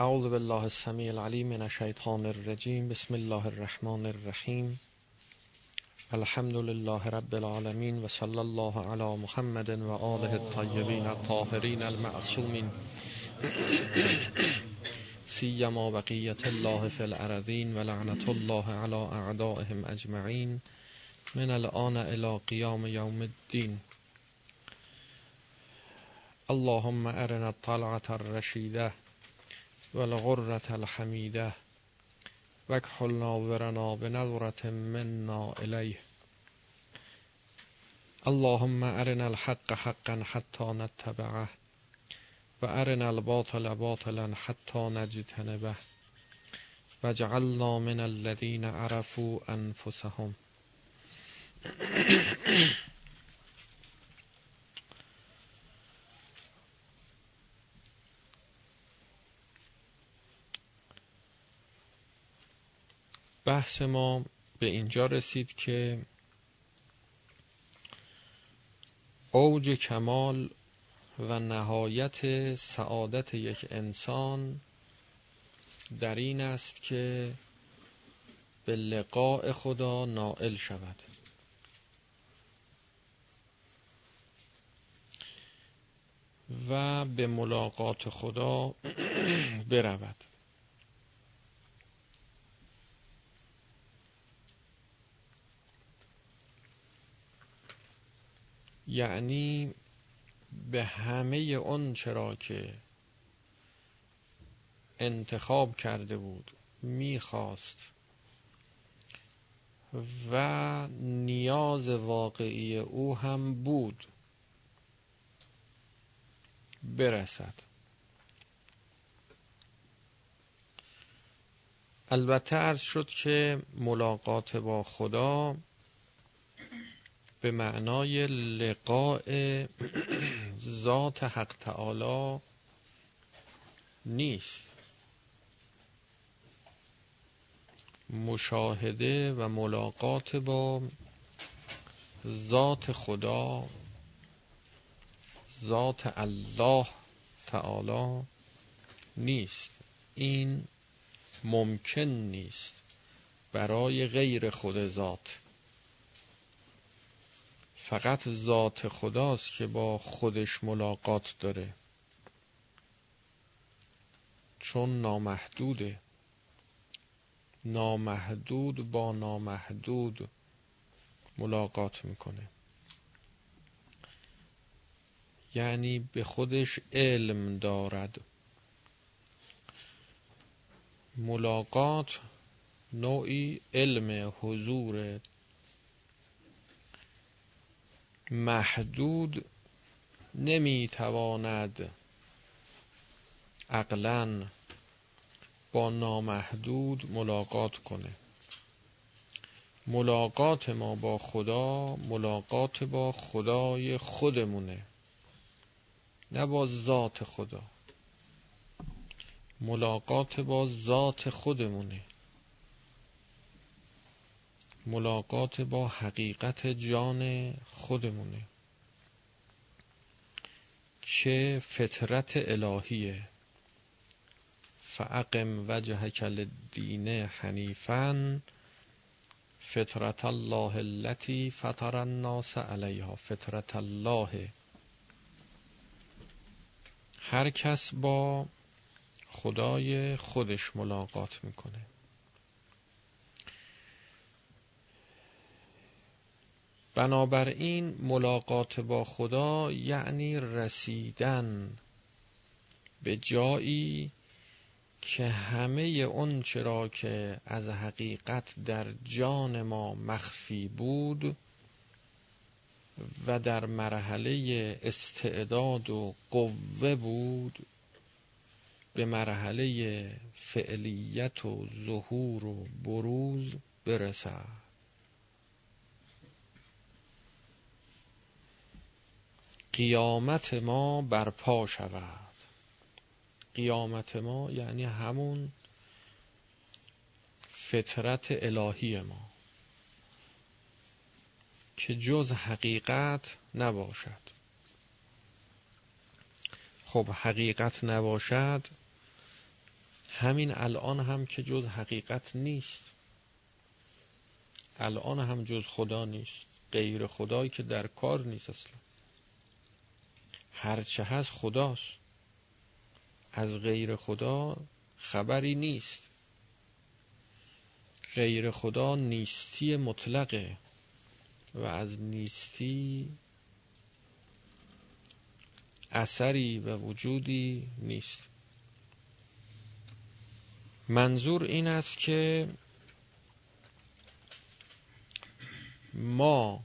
اعوذ بالله السمیع العلیم من الشیطان الرجیم. بسم الله الرحمن الرحیم. الحمد لله رب العالمین و صلی الله علی محمد و آله الطیبین الطاهرین المعصومین. سیما بقیت الله فی الارضین و لعنت الله علی اعدائهم اجمعین. من الان الى قیام یوم الدین. اللهم ارنا الطلعة الرشیده. والغرة الحمیده وکحل ناظرنا بنظرة منا الیه اللهم أرنا الحق حقا حتى نتبعه و ارنا الباطل باطلا حتى نجتنبه. وجعلنا من الذين عرفوا أنفسهم. بحث ما به اینجا رسید که اوج کمال و نهایت سعادت یک انسان در این است که به لقاء خدا نائل شود. و به ملاقات خدا برود. یعنی به همه اون چرا که انتخاب کرده بود می‌خواست. و نیاز واقعی او هم بود برسد. البته عرض شد که ملاقات با خدا به معنای لقاء ذات حق تعالی نیست. مشاهده و ملاقات با ذات خدا ذات الله تعالی نیست. این ممکن نیست برای غیر خود ذات. فقط ذات خداست که با خودش ملاقات داره. چون نامحدوده. نامحدود با نامحدود ملاقات می‌کنه. یعنی به خودش علم دارد. ملاقات نوعی علم حضور محدود نمی‌تواند عقلا با نامحدود ملاقات کنه. ملاقات ما با خدا ملاقات با خدای خودمونه. نه با ذات خدا. ملاقات با ذات خودمونه. ملاقات با حقیقت جان خودمونه که فطرت الهیه. فعقم وجهک للدین حنیفا فطرت الله التي فطر الناس علیها فطرت الله. هر کس با خدای خودش ملاقات می‌کنه. بنابراین ملاقات با خدا یعنی رسیدن به جایی که همه اون چرا که از حقیقت در جان ما مخفی بود و در مرحله استعداد و قوه بود به مرحله فعلیت و ظهور و بروز برسد. قیامت ما برپا شود. قیامت ما یعنی همون فطرت الهی ما که جز حقیقت نباشد. خب حقیقت نباشد همین الان هم که جز حقیقت نیست. الان هم جز خدا نیست. غیر خدایی که در کار نیست اصلا. هرچه هست خداست. از غیر خدا خبری نیست. غیر خدا نیستی مطلقه و از نیستی اثری و وجودی نیست. منظور این است که ما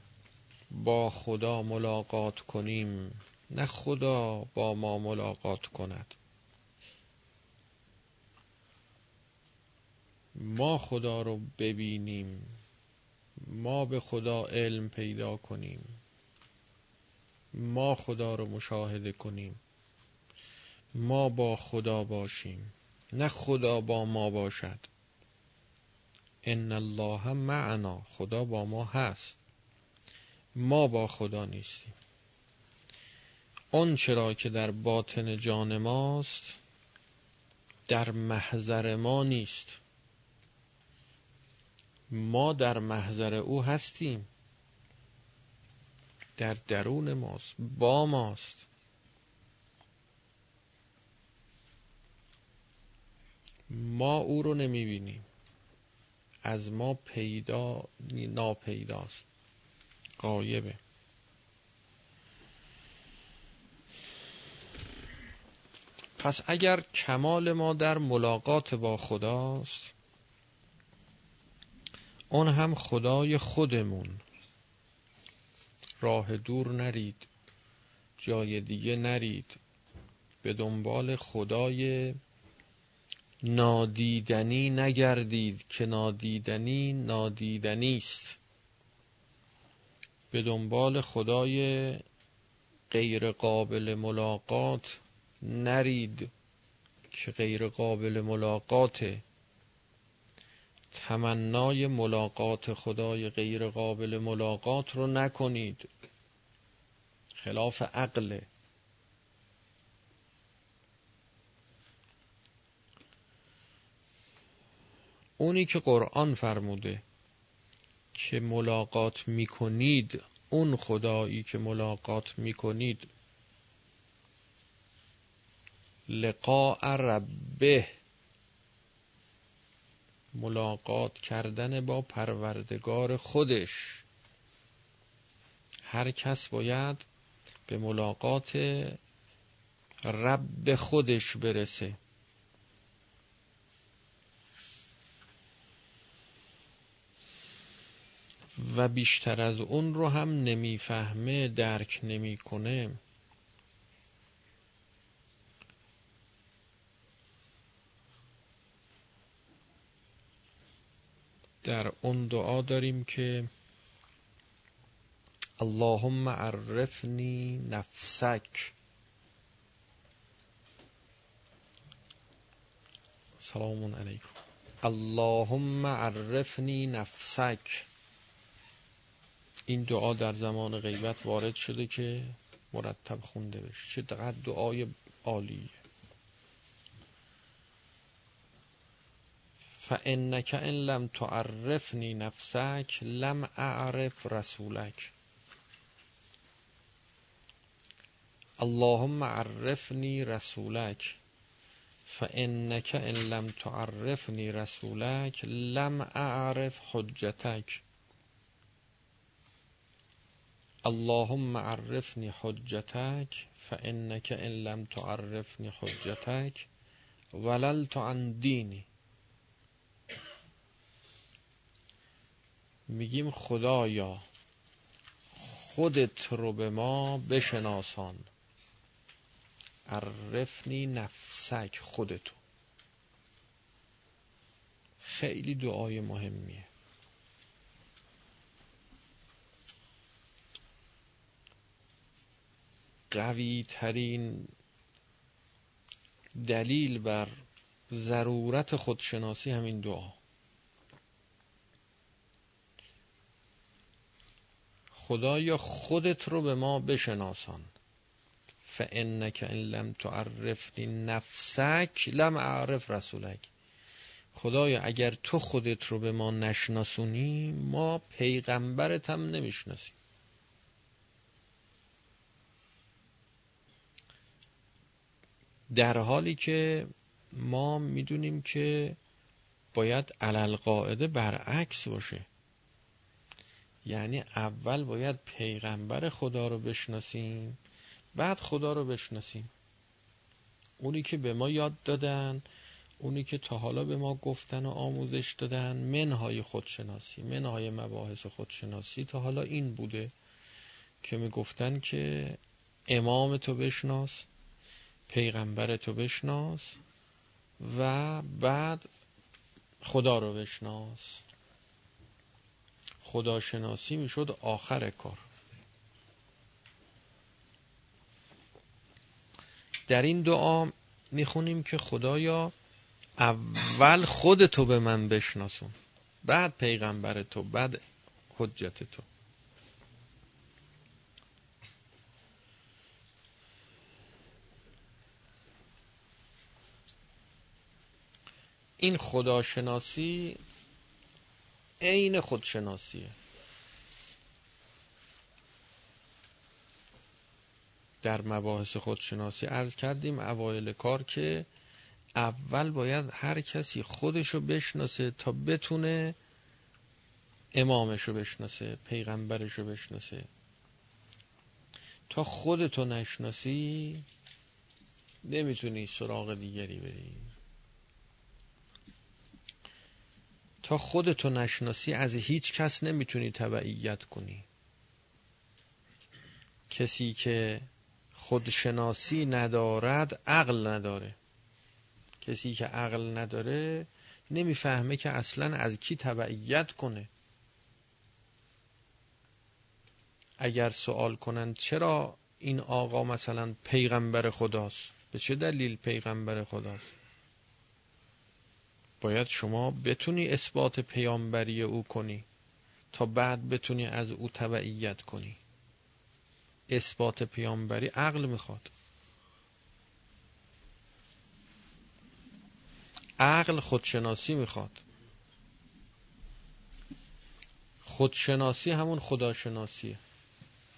با خدا ملاقات کنیم. نه خدا با ما ملاقات کند. ما خدا رو ببینیم ما به خدا علم پیدا کنیم ما خدا رو مشاهده کنیم ما با خدا باشیم نه خدا با ما باشد. ان الله معنا خدا با ما هست ما با خدا نیستیم. آن چرا که در باطن جان ماست در محضر ما نیست. ما در محضر او هستیم در درون ماست با ماست. ما او رو نمی‌بینیم از ما پیدا ناپیداست. قایبه پس اگر کمال ما در ملاقات با خداست اون هم خدای خودمون. راه دور نرید جای دیگه نرید. به دنبال خدای نادیدنی نگردید که نادیدنی نادیدنی است. به دنبال خدای غیر قابل ملاقات نرید که غیر قابل ملاقاته تمنای ملاقات خدای غیر قابل ملاقات رو نکنید. خلاف عقله اونی که قرآن فرموده که ملاقات می‌کنید اون خدایی که ملاقات می‌کنید لقاء ربه. ملاقات کردن با پروردگار خودش. هر کس باید به ملاقات رب خودش برسه. و بیشتر از اون رو هم نمی‌فهمه درک نمی‌کنه. در اون دعا داریم که اللهم عرفنی نفسک. سلام علیکم. اللهم عرفنی نفسک. این دعا در زمان غیبت وارد شده که مرتب خونده بشه. چه دقیق دعای عالیه. فإنك إن لم تعرفني نفسك لم أعرف رسولك. اللهم عرفني رسولك. فإنك إن لم تعرفني رسولك لم أعرف حجتك. اللهم عرفني حجتك. فإنك إن لم تعرفني حجتك. وللت عن ديني. میگیم خدایا خودت رو به ما بشناسان. عرفنی نفسک خودتو. خیلی دعای مهمیه. قوی ترین دلیل بر ضرورت خودشناسی همین دعا. خدایا خودت رو به ما بشناسان. فانک ان لم تعرفنی نفسک لم اعرف رسولک. خدایا اگر تو خودت رو به ما نشناسونی ما پیغمبرت هم نمی‌شناسیم. در حالی که ما می‌دونیم که باید علل قاعده برعکس باشه. یعنی اول باید پیغمبر خدا رو بشناسیم بعد خدا رو بشناسیم. اونی که به ما یاد دادن اونی که تا حالا به ما گفتن و آموزش دادن منهای خودشناسی منهای مباحث خودشناسی تا حالا این بوده که می گفتن که امام تو بشناس پیغمبر تو بشناس و بعد خدا رو بشناس. خداشناسی می‌شد آخر کار. در این دعا می‌خونیم که خدایا اول خودتو به من بشناسون. بعد پیغمبر تو بعد حجت تو. این خداشناسی عین خودشناسیه. در مباحث خودشناسی عرض کردیم اوایل کار که اول باید هر کسی خودشو بشناسه تا بتونه امامشو بشناسه پیغمبرشو بشناسه. تا خودتو نشناسی نمی‌تونی سراغ دیگری بری. تا خودتو نشناسی از هیچ کس نمی‌تونی تبعیت کنی. کسی که خودشناسی ندارد عقل نداره. کسی که عقل نداره نمی‌فهمه که اصلا از کی تبعیت کنه. اگر سوال کنند چرا این آقا مثلا پیغمبر خداست؟ به چه دلیل پیغمبر خداست؟ باید شما بتونی اثبات پیامبری او کنی تا بعد بتونی از او تبعیت کنی. اثبات پیامبری عقل می‌خواد. عقل خودشناسی می‌خواد. خودشناسی همون خداشناسیه.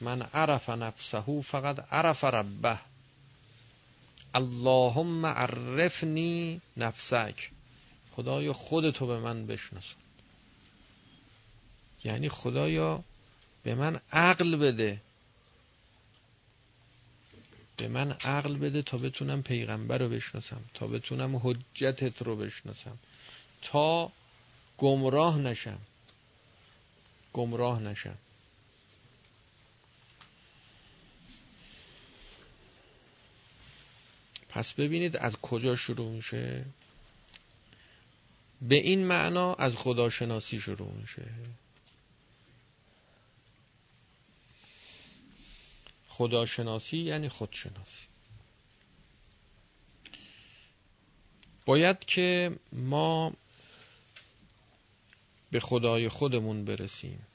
من عرف نفسه فقط عرف ربه. اللهم عرفنی نفسک. خدایا خودتو به من بشناسون یعنی خدایا به من عقل بده. به من عقل بده تا بتونم پیغمبر رو بشناسم تا بتونم حجتت رو بشناسم تا گمراه نشم. گمراه نشم. پس ببینید از کجا شروع میشه؟ به این معنا از خداشناسی شروع میشه. خداشناسی یعنی خودشناسی. باید که ما به خدای خودمون برسیم.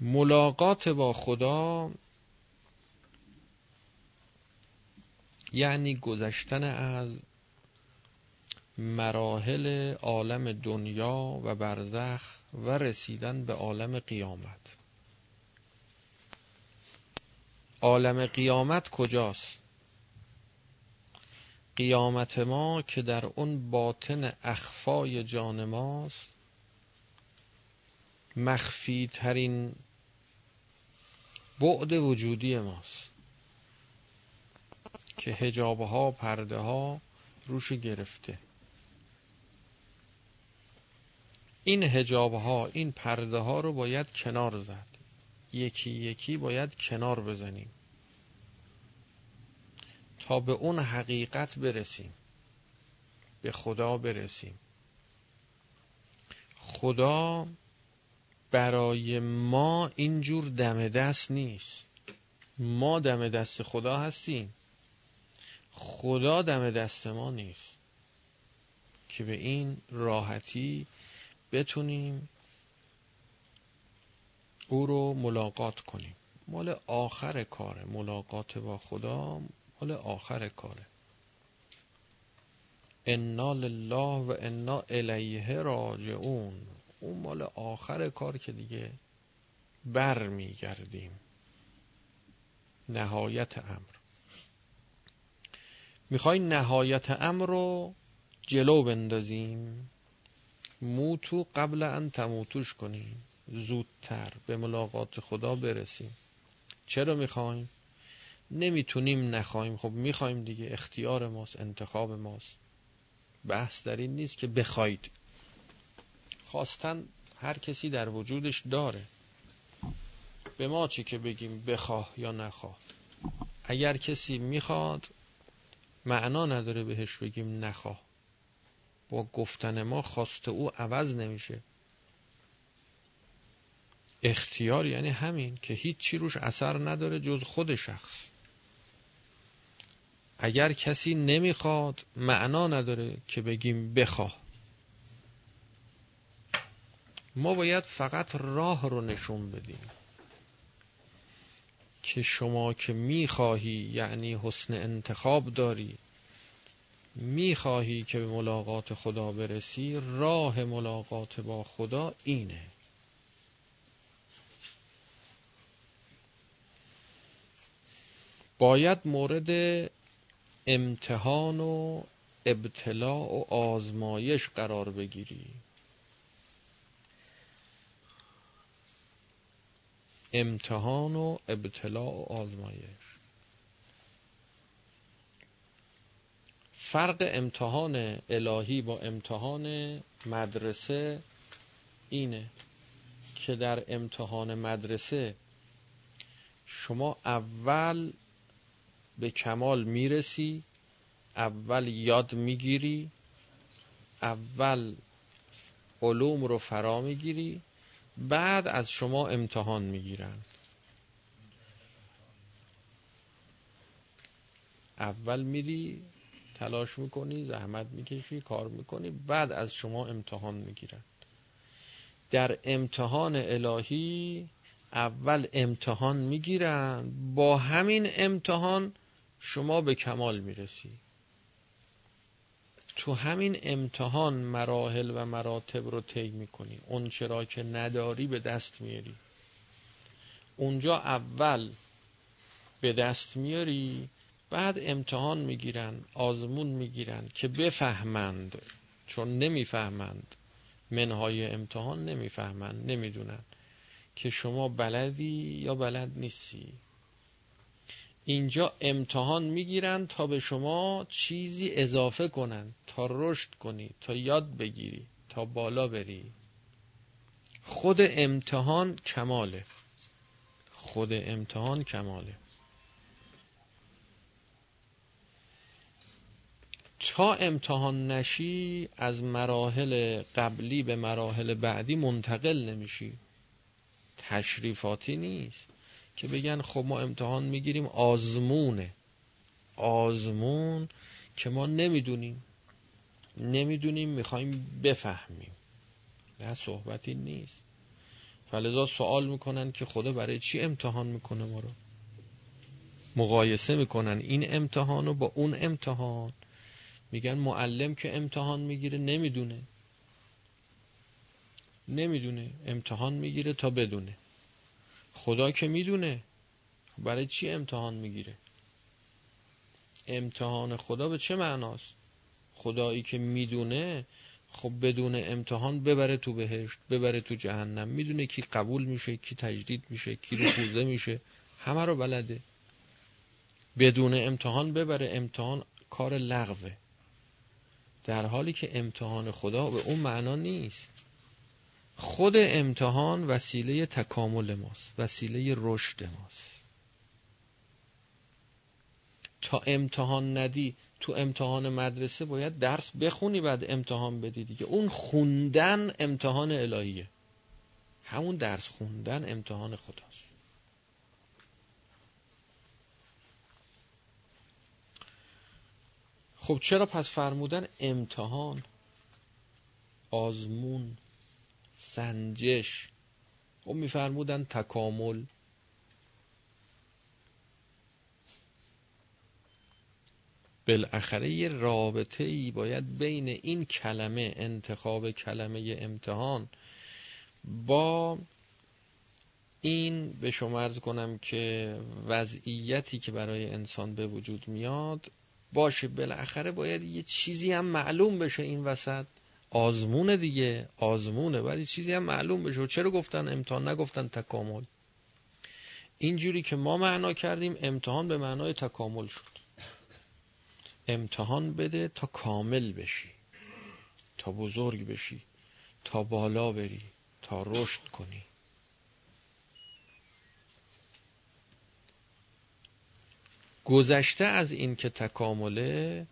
ملاقات با خدا یعنی گذشتن از مراحل عالم دنیا و برزخ و رسیدن به عالم قیامت. عالم قیامت کجاست؟ قیامت ما که در اون باطن اخفای جان ماست. مخفی ترین بعد وجودی ماست. که هجابها پرده ها روش گرفته. این هجاب ها این پرده ها رو باید کنار زد. یکی یکی باید کنار بزنیم. تا به اون حقیقت برسیم. به خدا برسیم. خدا برای ما اینجور دم دست نیست. ما دم دست خدا هستیم. خدا دم دست ما نیست که به این راحتی بتونیم او رو ملاقات کنیم. مال آخر کاره. ملاقات با خدا مال آخر کاره. انا لله و انا الیه راجعون. اون مال آخر کار که دیگه بر میگردیم نهایت امر. می‌خوای نهایت امر رو جلو بندازیم. موتو قبل ان تموتوش کنیم. زودتر به ملاقات خدا برسیم. چرا می‌خوایم؟ نمی‌تونیم نخواهیم خب می‌خوایم دیگه. اختیار ماست انتخاب ماست. بحث در این نیست که بخواید. خواستن هر کسی در وجودش داره. به ما چی که بگیم بخواه یا نخواه. اگر کسی می‌خواد معنا نداره بهش بگیم نخواه. با گفتن ما خواست او عوض نمیشه. اختیار یعنی همین که هیچ چی روش اثر نداره جز خود شخص. اگر کسی نمی‌خواد معنا نداره که بگیم بخواه. ما باید فقط راه رو نشون بدیم. که شما که می‌خواهی یعنی حسن انتخاب داری می‌خواهی که به ملاقات خدا برسی راه ملاقات با خدا اینه. باید مورد امتحان و ابتلاع و آزمایش قرار بگیری. امتحان و ابتلاع و آزمایش. فرق امتحان الهی با امتحان مدرسه اینه که در امتحان مدرسه شما اول به کمال می‌رسی اول یاد می‌گیری اول علوم رو فرا می‌گیری بعد از شما امتحان می‌گیرن. اول میری تلاش می‌کنی زحمت می‌کشی کار می‌کنی بعد از شما امتحان می‌گیرن. در امتحان الهی اول امتحان می‌گیرن با همین امتحان شما به کمال می‌رسی. تو همین امتحان مراحل و مراتب رو طی می‌کنی. اون چرا که نداری به دست میاری. اونجا اول به دست میاری بعد امتحان می‌گیرن آزمون می‌گیرن که بفهمند. چون نمی‌فهمند. منهای امتحان نمی‌فهمند نمی‌دونن که شما بلدی یا بلد نیستی. اینجا امتحان می‌گیرن تا به شما چیزی اضافه کنن. تا رشد کنی تا یاد بگیری تا بالا بری. خود امتحان کماله. خود امتحان کماله. تا امتحان نشی از مراحل قبلی به مراحل بعدی منتقل نمیشی. تشریفاتی نیست. که بگن خب ما امتحان می‌گیریم آزمونه. آزمون که ما نمی‌دونیم. نمی‌دونیم می‌خوایم بفهمیم. نه صحبتی نیست. فلذا سوال می‌کنن که خدا برای چی امتحان می‌کنه ما رو؟ مقایسه می‌کنن این امتحان رو با اون امتحان. میگن معلم که امتحان می‌گیره نمی‌دونه. نمی‌دونه امتحان می‌گیره تا بدونه. خدا که می‌دونه. برای چی امتحان می‌گیره؟ امتحان خدا به چه معناست؟ خدایی که می‌دونه خب بدون امتحان ببره تو بهشت ببره تو جهنم. می‌دونه کی قبول میشه کی تجدید میشه کی رفوزه میشه. همه رو بلده. بدون امتحان ببره. امتحان کار لغوه. در حالی که امتحان خدا به اون معنا نیست. خود امتحان وسیله تکامل ماست وسیله رشد ماست. تا امتحان ندی تو امتحان مدرسه باید درس بخونی بعد امتحان بدی دیگه. اون خوندن امتحان الهیه. همون درس خوندن امتحان خداست. خب چرا پس فرمودن امتحان آزمون؟ سنجش. خب میفرمودن تکامل. بالاخره یه رابطه ای باید بین این کلمه انتخاب کلمه امتحان با این به شما ارز کنم که وضعیتی که برای انسان به وجود میاد باشه بالاخره باید یه چیزی هم معلوم بشه این وسط. آزمونه دیگه آزمونه. باید چیزی هم معلوم بشه. چرا گفتن امتحان؟ نگفتن تکامل. اینجوری که ما معنا کردیم امتحان به معنای تکامل شد. امتحان بده تا کامل بشی. تا بزرگ بشی. تا بالا بری. تا رشد کنی. گذشته از این که تکامله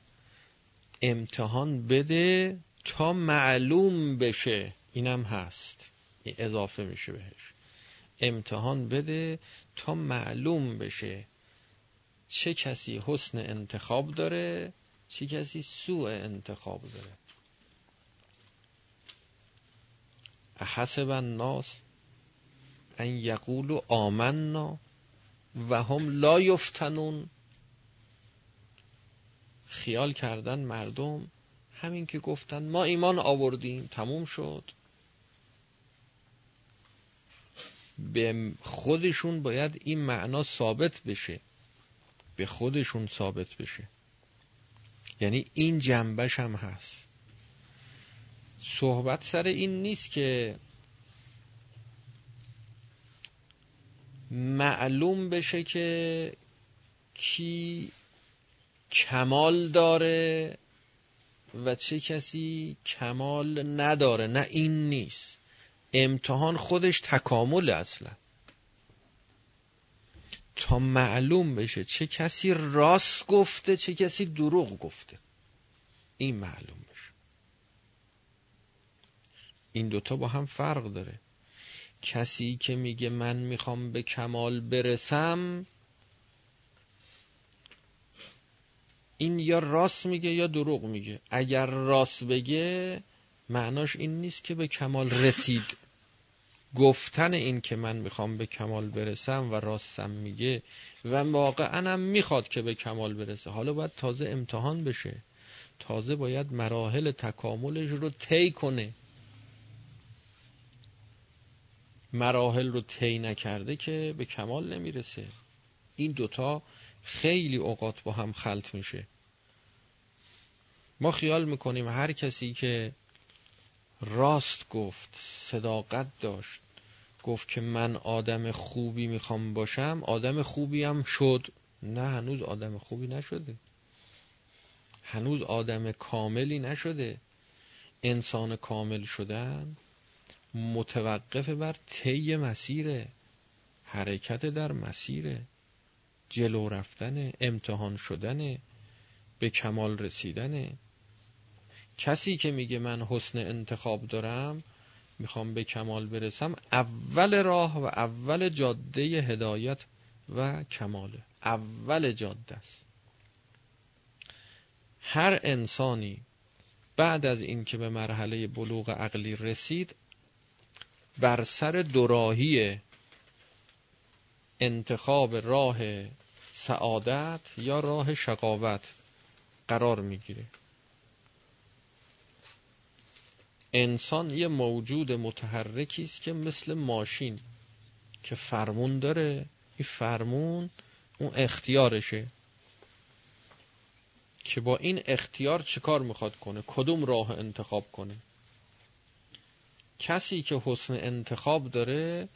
امتحان بده تا معلوم بشه اینم هست. اضافه میشه بهش. امتحان بده تا معلوم بشه چه کسی حسن انتخاب داره چه کسی سوء انتخاب داره. حسب الناس ان یقولوا آمنا و هم لا یفتنون. خیال کردن مردم همین که گفتن ما ایمان آوردیم تموم شد. به خودشون باید این معنا ثابت بشه. به خودشون ثابت بشه. یعنی این جنبش هم هست. صحبت سر این نیست که معلوم بشه که کی کمال داره و چه کسی کمال نداره نه این نیست. امتحان خودش تکامل اصلا. تا معلوم بشه چه کسی راست گفته چه کسی دروغ گفته. این معلوم بشه. این دوتا با هم فرق داره. کسی که میگه من می‌خوام به کمال برسم این یا راست میگه یا دروغ میگه. اگر راست بگه معناش این نیست که به کمال رسید. گفتن این که من می‌خوام به کمال برسم و راستم میگه و واقعا هم می‌خواد که به کمال برسه. حالا باید تازه امتحان بشه. تازه باید مراحل تکاملش رو طی کنه. مراحل رو طی نکرده که به کمال نمی‌رسه. این دوتا خیلی اوقات با هم خلط میشه. ما خیال می‌کنیم هر کسی که راست گفت صداقت داشت گفت که من آدم خوبی می‌خوام باشم آدم خوبی هم شد. نه هنوز آدم خوبی نشده. هنوز آدم کاملی نشده. انسان کامل شدن متوقف بر طی مسیره. حرکت در مسیره. جلو رفتن امتحان شدن به کمال رسیدن. کسی که میگه من حسن انتخاب دارم می‌خوام به کمال برسم اول راه و اول جاده هدایت و کماله اول جاده است. هر انسانی بعد از اینکه به مرحله بلوغ عقلی رسید بر سر دوراهی انتخاب راه سعادت یا راه شقاوت قرار می‌گیره. انسان یه موجود متحرکی است که مثل ماشین که فرمون داره این فرمون اون اختیارشه که با این اختیار چیکار می‌خواد کنه؟ کدوم راه انتخاب کنه؟ کسی که حسن انتخاب داره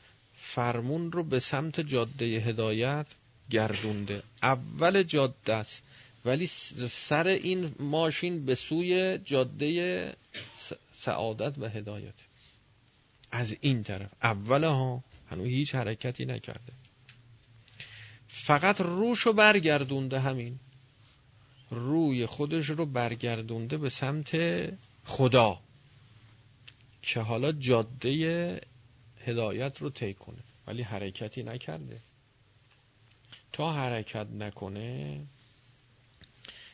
فرمون رو به سمت جاده هدایت گردونده. اول جاده است. ولی سر این ماشین به سوی جاده سعادت و هدایت. از این طرف. اول ها هنوز هیچ حرکتی نکرده. فقط روشو برگردونده همین. روی خودش رو برگردونده به سمت خدا. که حالا جاده هدایت رو طی کنه ولی حرکتی نکرده تا حرکت نکنه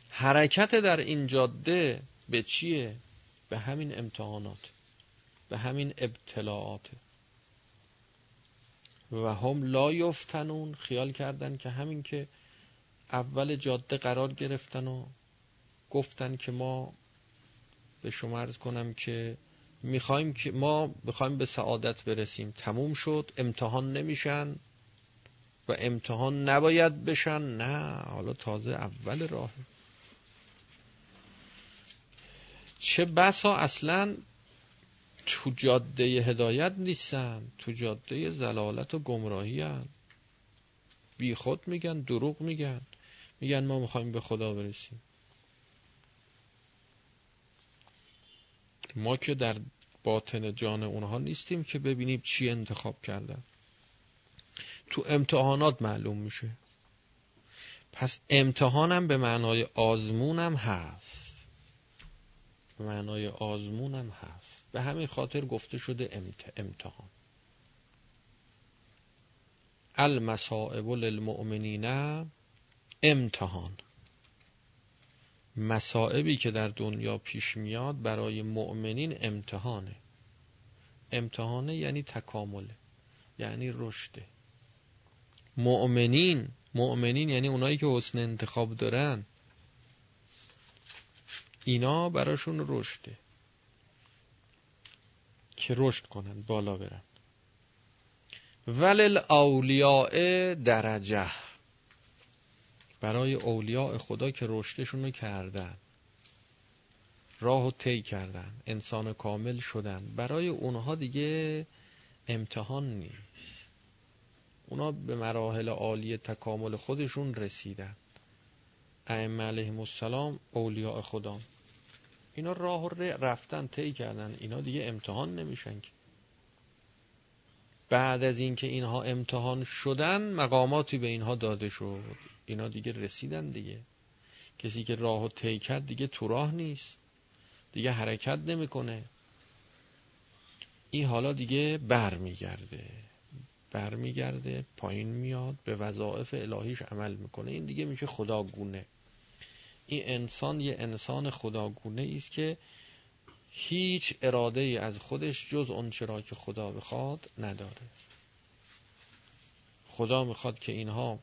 حرکت در این جاده به چیه؟ به همین امتحانات به همین ابتلاعات و هم لا یفتنون خیال کردن که همین که اول جاده قرار گرفتن و گفتن که ما به شما عرض کنم که می‌خوایم که ما بخوایم به سعادت برسیم. تموم شد امتحان نمیشن و امتحان نباید بشن. نه حالا تازه اول راه. چه بسا اصلا تو جاده هدایت نیستن تو جاده زلالت و گمراهی هن. بی خود میگن دروغ میگن. میگن ما می‌خوایم به خدا برسیم. ما که در باطن جان اونها نیستیم که ببینیم چی انتخاب کردن. تو امتحانات معلوم میشه. پس امتحانم به معنای آزمونم هست. به معنای آزمونم هست. به همین خاطر گفته شده امتحان. المصائب للمؤمنین امتحان. مسائبی که در دنیا پیش میاد برای مؤمنین امتحانه. امتحانه یعنی تکامله یعنی رشده مؤمنین مؤمنین یعنی اونایی که حسن انتخاب دارن. اینا براشون رشده. که رشد کنن بالا برن. ولل اولیاء درجه. برای اولیاء خدا که رشدشون رو کردن. راه و طی کردن. انسان کامل شدن. برای اونها دیگه امتحان نیست. اونا به مراحل عالی تکامل خودشون رسیدن. ائمه علیهم السلام اولیاء خدا. اینا راه رفتن طی کردن. اینا دیگه امتحان نمیشن که. بعد از اینکه اینها امتحان شدن مقاماتی به اینها داده شد. اینا دیگه رسیدن دیگه. کسی که راه و طی کرد دیگه تو راه نیست. دیگه حرکت نمی‌کنه. این حالا دیگه بر میگرده بر میگرده پایین میاد به وظایف الهیش عمل می‌کنه. این دیگه میشه خداگونه. این انسان یه انسان خداگونه است که هیچ اراده ای از خودش جز اون چرا که خدا بخواد نداره. خدا می‌خواد که اینها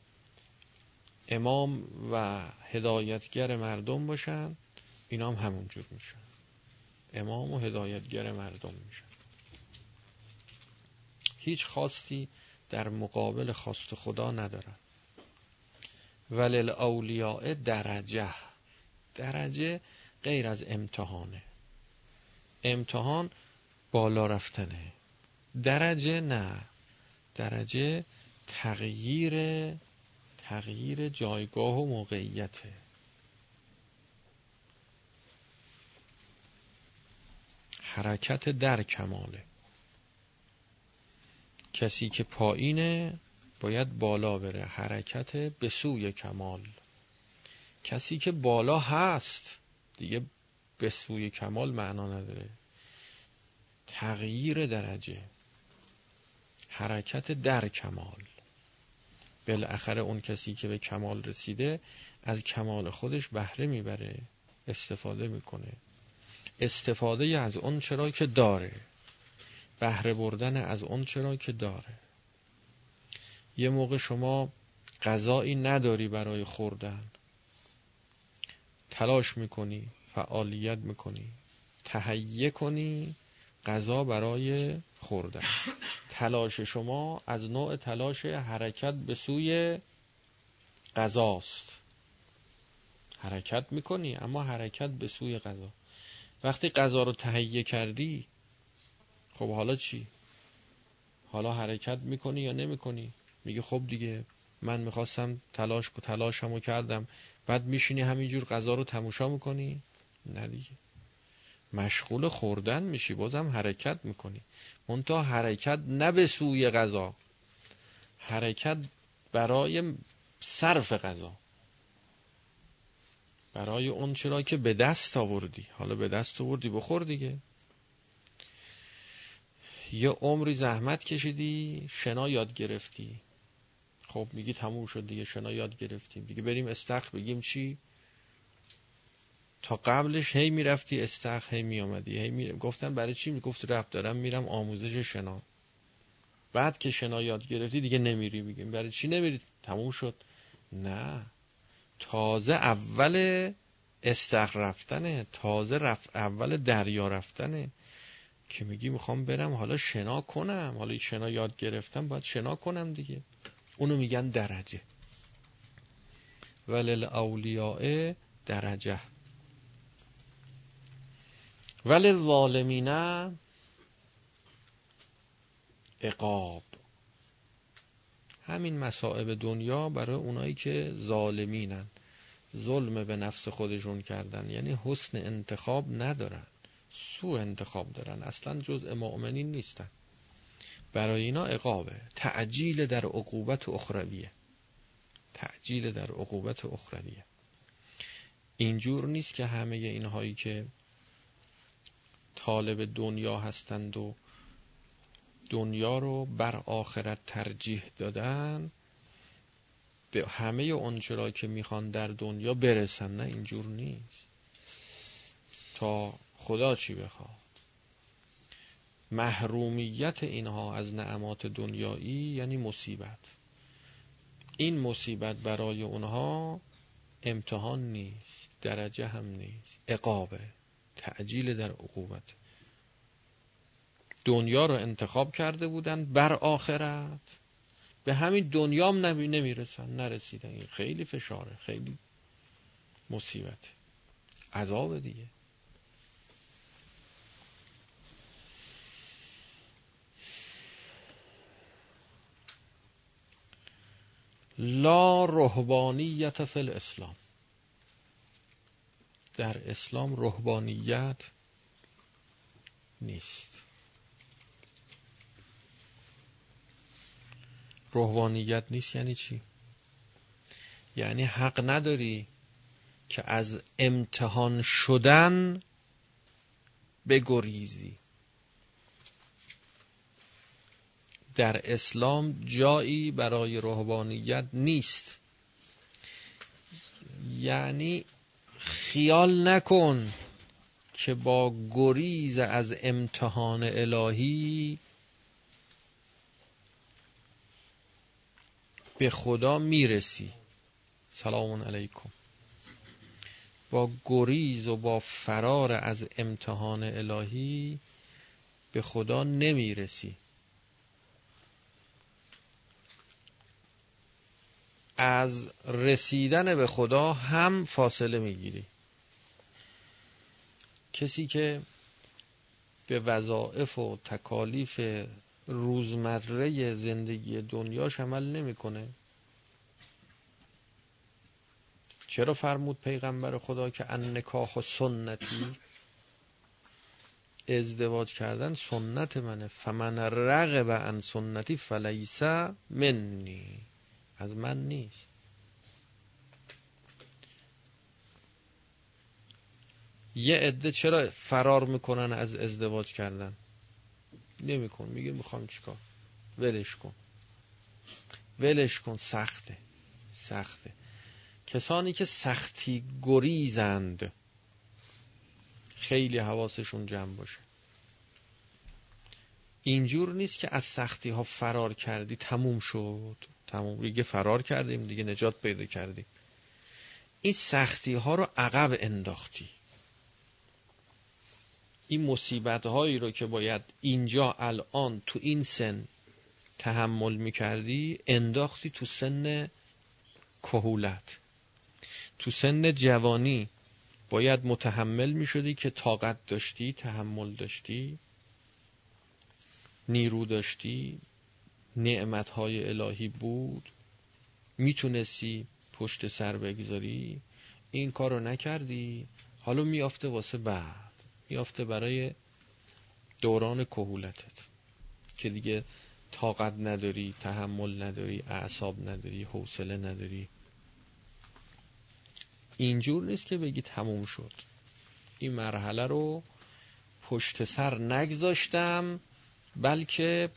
امام و هدایتگر مردم باشن اینا هم همونجور میشن. امام و هدایتگر مردم میشن. هیچ خواستی در مقابل خواست خدا ندارن. ولل اولیاء درجه. درجه غیر از امتحانه. امتحان بالا رفتنه. درجه نه. درجه تغییر تغییر جایگاه و موقعیته. حرکت در کماله. کسی که پایینه باید بالا بره. حرکت به سوی کمال. کسی که بالا هست دیگه به سوی کمال معنا نداره. تغییر درجه. حرکت در کمال. بالاخره اون کسی که به کمال رسیده از کمال خودش بهره می‌بره استفاده می‌کنه. استفاده از اون چرا که داره. بهره بردن از اون چرا که داره. یه موقع شما غذایی نداری برای خوردن. تلاش می‌کنی فعالیت می‌کنی. تهیه کنی. غذا برای خوردن تلاش شما از نوع تلاش حرکت به سوی غذاست. حرکت می‌کنی اما حرکت به سوی غذا. وقتی غذا رو تهیه کردی خب حالا چی؟ حالا حرکت می‌کنی یا نمی‌کنی؟ میگه خب دیگه من می‌خواستم تلاش تلاشمو کردم. بعد میشینی همینجور غذا رو تموشا می‌کنی؟ نه دیگه. مشغول خوردن میشی بازم حرکت می‌کنی. منتها حرکت نه به سوی غذا حرکت برای صرف غذا. برای اون چرا که به دست آوردی. حالا به دست آوردی بخور دیگه. یه عمری زحمت کشیدی شنا یاد گرفتی. خب میگی تموم شد دیگه شنا یاد گرفتیم. دیگه بریم استخر بگیم چی؟ تا قبلش هی می‌رفتی استخر هی میامدی هی می... گفتن برای چی؟ می‌گفت رفت دارم میرم آموزش شنا. بعد که شنا یاد گرفتی دیگه نمیری میگیم برای چی نمیری؟ تموم شد. نه. تازه اول استخر رفتنه. تازه رفت اول دریا رفتنه. که میگی می‌خوام برم حالا شنا کنم. حالا شنا یاد گرفتم باید شنا کنم دیگه. اونو میگن درجه. ولل اولیاء درجه. ولی ظالمین اقاب همین مصائب دنیا برای اونایی که ظالمینن ظلم به نفس خودشون کردن. یعنی حسن انتخاب ندارن. سو انتخاب دارن. اصلا جزء مؤمنین نیستن. برای اینا اقابه تعجیل در عقوبت اخرویه. تعجیل در عقوبت اخرویه. اینجور نیست که همه اینهایی که طالب دنیا هستند و دنیا رو بر آخرت ترجیح دادن به همه اونچرا که می‌خوان در دنیا برسن نه اینجور نیست. تا خدا چی بخواد. محرومیت اینها از نعمات دنیایی یعنی مصیبت. این مصیبت برای اونها امتحان نیست درجه هم نیست اقابه تعجیل در عقوبت. دنیا رو انتخاب کرده بودن بر آخرت. به همین دنیام نمی نمی‌رسن نرسیدن. این خیلی فشاره خیلی مصیبته. عذاب دیگه. لا رهبانیت فی الاسلام. در اسلام رهبانیت نیست. رهبانیت نیست یعنی چی؟ یعنی حق نداری که از امتحان شدن بگریزی. در اسلام جایی برای رهبانیت نیست. یعنی خیال نکن که با گریز از امتحان الهی به خدا می‌رسی. سلام علیکم. با گریز و با فرار از امتحان الهی به خدا نمی‌رسی. از رسیدن به خدا هم فاصله می‌گیری. کسی که به وظائف و تکالیف روزمره زندگی دنیاش عمل نمی‌کنه چرا فرمود پیغمبر خدا که ان نکاح و سنتی؟ ازدواج کردن سنت منه. فمن رغب عن سنتی فلیس منی. از من نیست. یه عده چرا فرار می‌کنن از ازدواج کردن؟ نمیکن. میگه می‌خوام چیکار؟ ولش کن. ولش کن. سخته. سخته. کسانی که سختی گریزند خیلی حواسشون جمع باشه. اینجور نیست که از سختی ها فرار کردی تموم شد. تموم دیگه فرار کردیم دیگه نجات پیدا کردیم. این سختی ها رو عقب انداختی. این مصیبت هایی رو که باید اینجا الان تو این سن تحمل می‌کردی انداختی تو سن کهولت. تو سن جوانی باید متحمل می‌شدی که طاقت داشتی تحمل داشتی نیرو داشتی نعمت های الهی بود. می‌تونستی پشت سر بگذاری. این کار رو نکردی. حالا میافته واسه بعد. میافته برای دوران کهولتت. که دیگه طاقت نداری تحمل نداری اعصاب نداری حوصله نداری. اینجور نیست که بگی تموم شد. این مرحله رو پشت سر نگذاشتم بلکه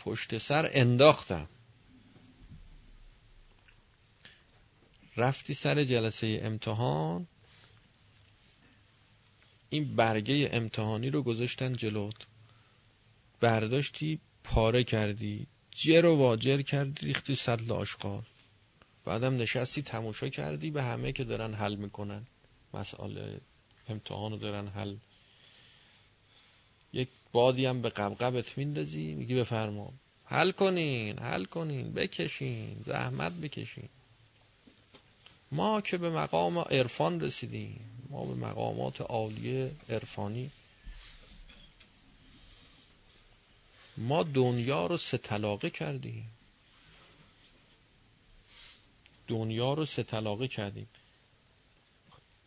پشت سر انداختم. رفتی سر جلسه امتحان. این برگه امتحانی رو گذاشتن جلوت. برداشتی پاره کردی. جر و واجر کردی ریختی سطل آشغال. بعدم نشستی تماشا کردی به همه که دارن حل می‌کنن. مسئله امتحان رو دارن حل. یک بادی هم به قبقبت میندازی میگی بفرما. حل کنین حل کنین بکشین زحمت بکشین. ما که به مقام عرفان رسیدیم. ما به مقامات عالی عرفانی. ما دنیا رو سه کردیم. دنیا رو سه کردیم.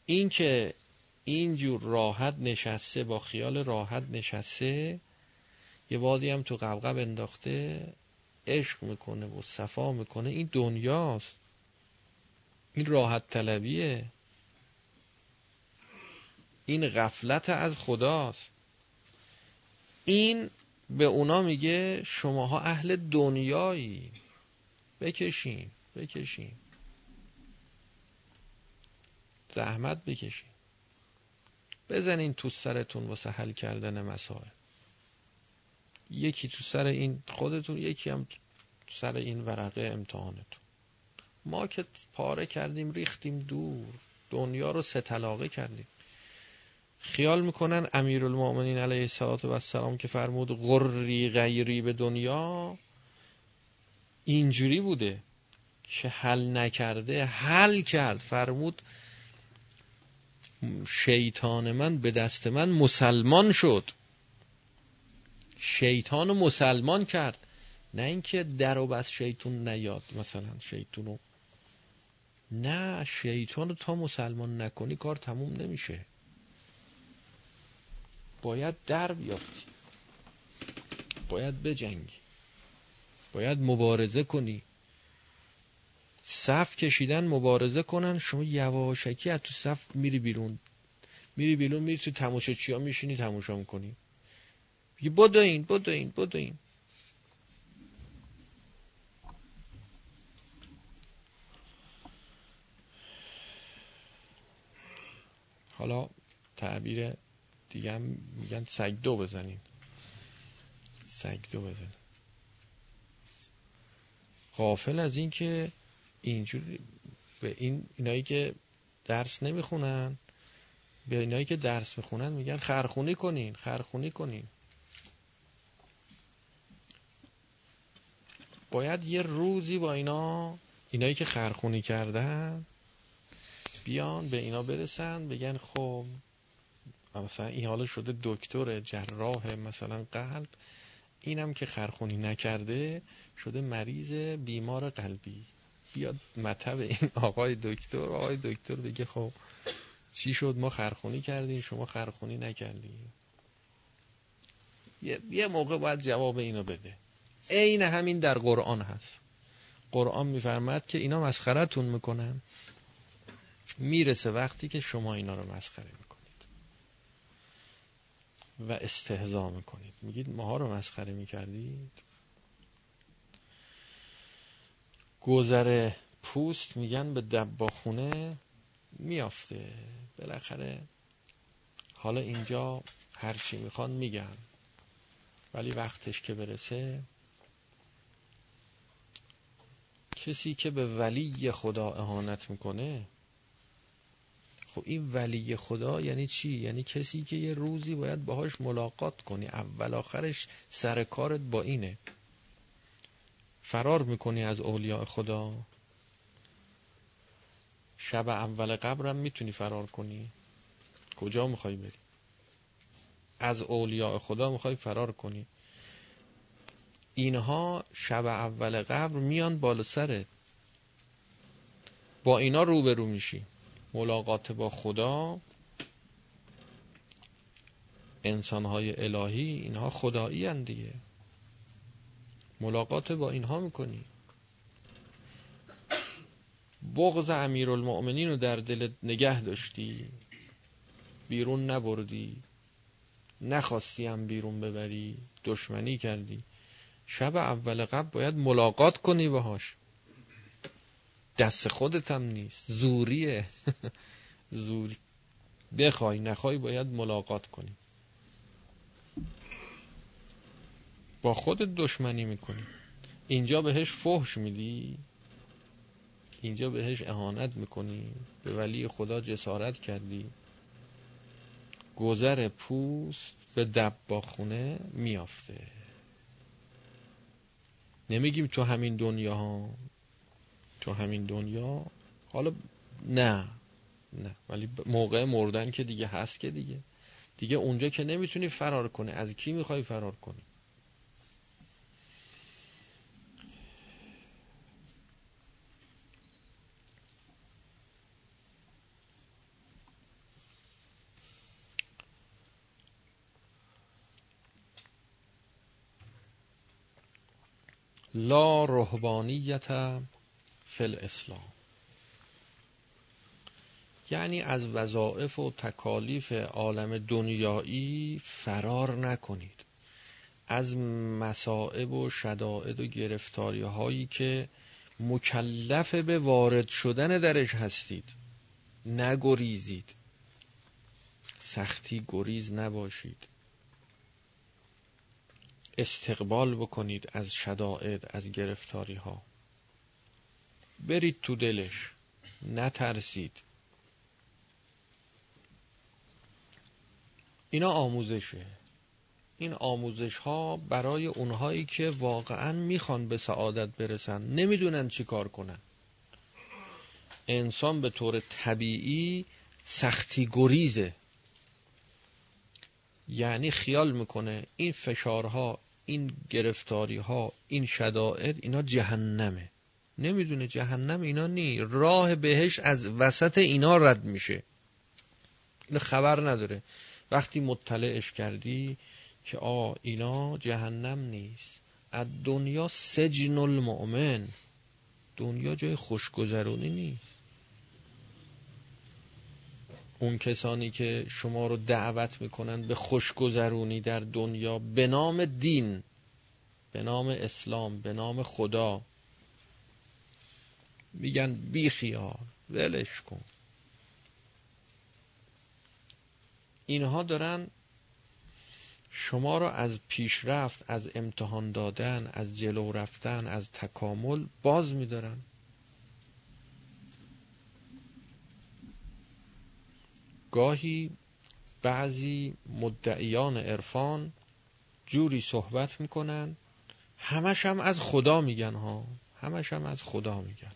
این که اینجور راحت نشسته با خیال راحت نشسته یه وادی هم تو قبقب انداخته عشق می‌کنه و صفا می‌کنه. این دنیاست. این راحت طلبیه. این غفلت از خداست. این به اونا میگه شماها اهل دنیایی. بکشین بکشین. زحمت بکشین. بزنین تو سرتون واسه حل کردن مسائل. یکی تو سر این خودتون یکی هم تو سر این ورقه امتحانتون. ما که پاره کردیم ریختیم دور. دنیا رو سه کردیم. خیال می‌کنن امیرالمؤمنین علیه السلام که فرمود غری غیری به دنیا اینجوری بوده که حل نکرده حل کرد. فرمود شیطان من به دست من مسلمان شد. شیطان رو مسلمان کرد. نه اینکه در و بس شیطون نیاد مثلا شیطونو نه شیطان رو تا مسلمان نکنی کار تموم نمیشه. باید در بیافتی. باید بجنگی. باید مبارزه کنی. صف کشیدن مبارزه کنن شما یواشکی از تو صف میری بیرون. میری بیرون میری تو تماشا چیا میشینی تماشا می‌کنی. بگی بدوین بدوین بدوین حالا تعبیر دیگه میگن سگ دو بزنین. سگ دو بزنین. غافل از این که اینجور به این اینایی که درس نمی‌خونن به اینایی که درس می‌خونن میگن خرخونی کنین خرخونی کنین. باید یه روزی با اینا اینایی که خرخونی کردن بیان به اینا برسن بگن خب مثلا این حالا شده دکتر جراح مثلا قلب اینم که خرخونی نکرده شده مریض بیمار قلبی. بیاد مطب این آقای دکتر آقای دکتر بگه خب چی شد؟ ما خرخونی کردیم شما خرخونی نکردیم. یه موقع باید جواب اینو بده. عین همین در قرآن هست. قرآن میفرماد که اینا مسخرتون می‌کنن. می‌رسه وقتی که شما اینا رو مسخره می‌کنید. و استهزا می‌کنید. میگید ماها رو مسخره می‌کردید؟ گذر پوست میگن به دباخونه میافته. بالاخره حالا اینجا هرچی می‌خوان میگن. ولی وقتش که برسه کسی که به ولی خدا اهانت می‌کنه خب این ولی خدا یعنی چی؟ یعنی کسی که یه روزی باید باهاش ملاقات کنی. اول آخرش سر کارت با اینه. فرار می‌کنی از اولیاء خدا؟ شب اول قبرم می‌تونی فرار کنی. کجا می‌خوای بری؟ از اولیاء خدا می‌خوای فرار کنی. اینها شب اول قبر میان بالا سرت با اینا روبرو میشی. ملاقات با خدا انسانهای الهی اینها خدایی دیگه. ملاقات با اینها می‌کنی. بغض امیرالمؤمنین رو در دل نگه داشتی. بیرون نبردی. نخواستی هم بیرون ببری. دشمنی کردی. شب اول قبل باید ملاقات کنی باهاش. دست خودت هم نیست. زوریه. زوری. بخوای نخوای باید ملاقات کنی. با خودت دشمنی می‌کنی. اینجا بهش فحش میدی. اینجا بهش اهانت می‌کنی. به ولی خدا جسارت کردی. گذر پوست به دباخونه میافته. نمیگیم تو همین دنیا ها. تو همین دنیا. حالا نه. نه. ولی موقع مردن که دیگه هست که دیگه. دیگه اونجا که نمی‌تونی فرار کنی. از کی می‌خوای فرار کنی؟ لا رهبانیت فی الاسلام. یعنی از وظائف و تکالیف عالم دنیایی فرار نکنید. از مصائب و شدائد و گرفتاری هایی که مکلف به وارد شدن درش هستید نگریزید. سختی گریز نباشید. استقبال بکنید از شدائد از گرفتاری ها برید تو دلش. نترسید. اینا آموزشه. این آموزش ها برای اونهایی که واقعا می‌خوان به سعادت برسن نمی‌دونن چی کار کنن. انسان به طور طبیعی سختی گریزه یعنی خیال می‌کنه این فشارها این گرفتاری ها این شدائد اینا جهنمه. نمی‌دونه جهنم اینا نی. راه بهش از وسط اینا رد میشه. این خبر نداره. وقتی مطلعش کردی که آ اینا جهنم نیست. از دنیا سجن المؤمن. دنیا جای خوشگذرونی نیست. اون کسانی که شما رو دعوت می‌کنن به خوشگذرونی در دنیا به نام دین به نام اسلام به نام خدا. میگن بی خیال ولش کن. اینها دارن شما را از پیشرفت از امتحان دادن از جلو رفتن از تکامل باز میدارن. گاهی بعضی مدعیان عرفان جوری صحبت می‌کنن همش هم از خدا میگن ها همش هم از خدا میگن.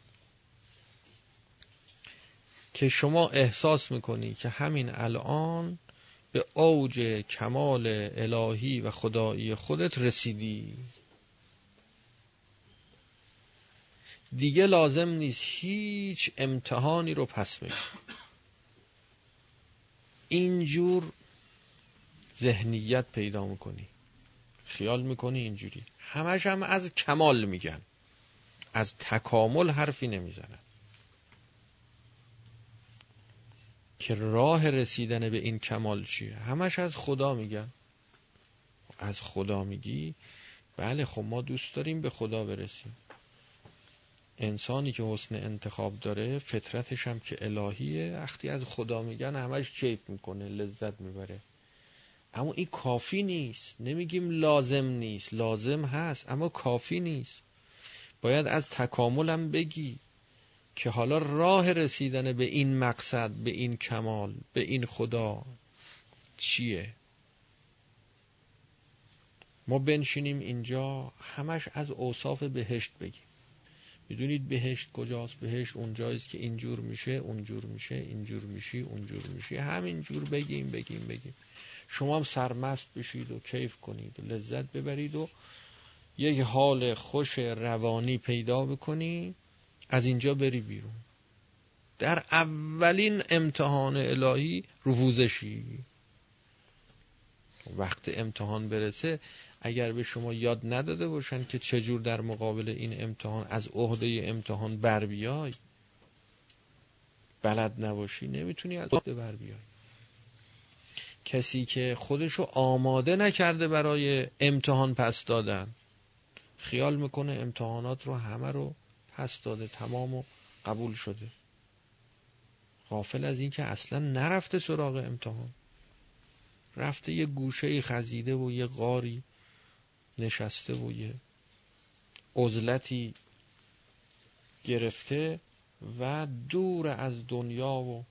که شما احساس می‌کنی که همین الان به اوج کمال الهی و خدایی خودت رسیدی. دیگه لازم نیست هیچ امتحانی رو پس بگیر اینجور ذهنیت پیدا می‌کنی. خیال می‌کنی اینجوری. همش هم از کمال میگن. از تکامل حرفی نمی‌زنن. که راه رسیدن به این کمال چیه؟ همش از خدا میگن. از خدا میگی؟ بله خب ما دوست داریم به خدا برسیم. انسانی که حسن انتخاب داره فطرتش هم که الهیه وقتی از خدا میگن همش کیف می‌کنه لذت می‌بره. اما این کافی نیست. نمیگیم لازم نیست. لازم هست اما کافی نیست. باید از تکاملم بگی که حالا راه رسیدن به این مقصد به این کمال به این خدا چیه؟ ما بنشینیم اینجا همش از اوصاف بهشت بگیم. می‌دونید بهشت کجاست؟ بهشت اونجاییست که اینجور میشه اونجور میشه اینجور میشی اونجور میشی. همینجور بگیم بگیم بگیم. شما هم سرمست بشید و کیف کنید و لذت ببرید و یک حال خوش روانی پیدا بکنی. از اینجا بری بیرون. در اولین امتحان الهی رفوزشی. وقت امتحان برسه اگر به شما یاد نداده باشن که چجور در مقابل این امتحان از عهده امتحان بر بیای بلد نباشی نمی‌تونی از عهده بر بیای. کسی که خودشو آماده نکرده برای امتحان پس دادن خیال می‌کنه امتحانات رو همه رو پس داده تمام و قبول شده. غافل از این که اصلا نرفته سراغ امتحان. رفته یه گوشه خزیده و یه غاری نشسته و یه عزلتی گرفته و دور از دنیا و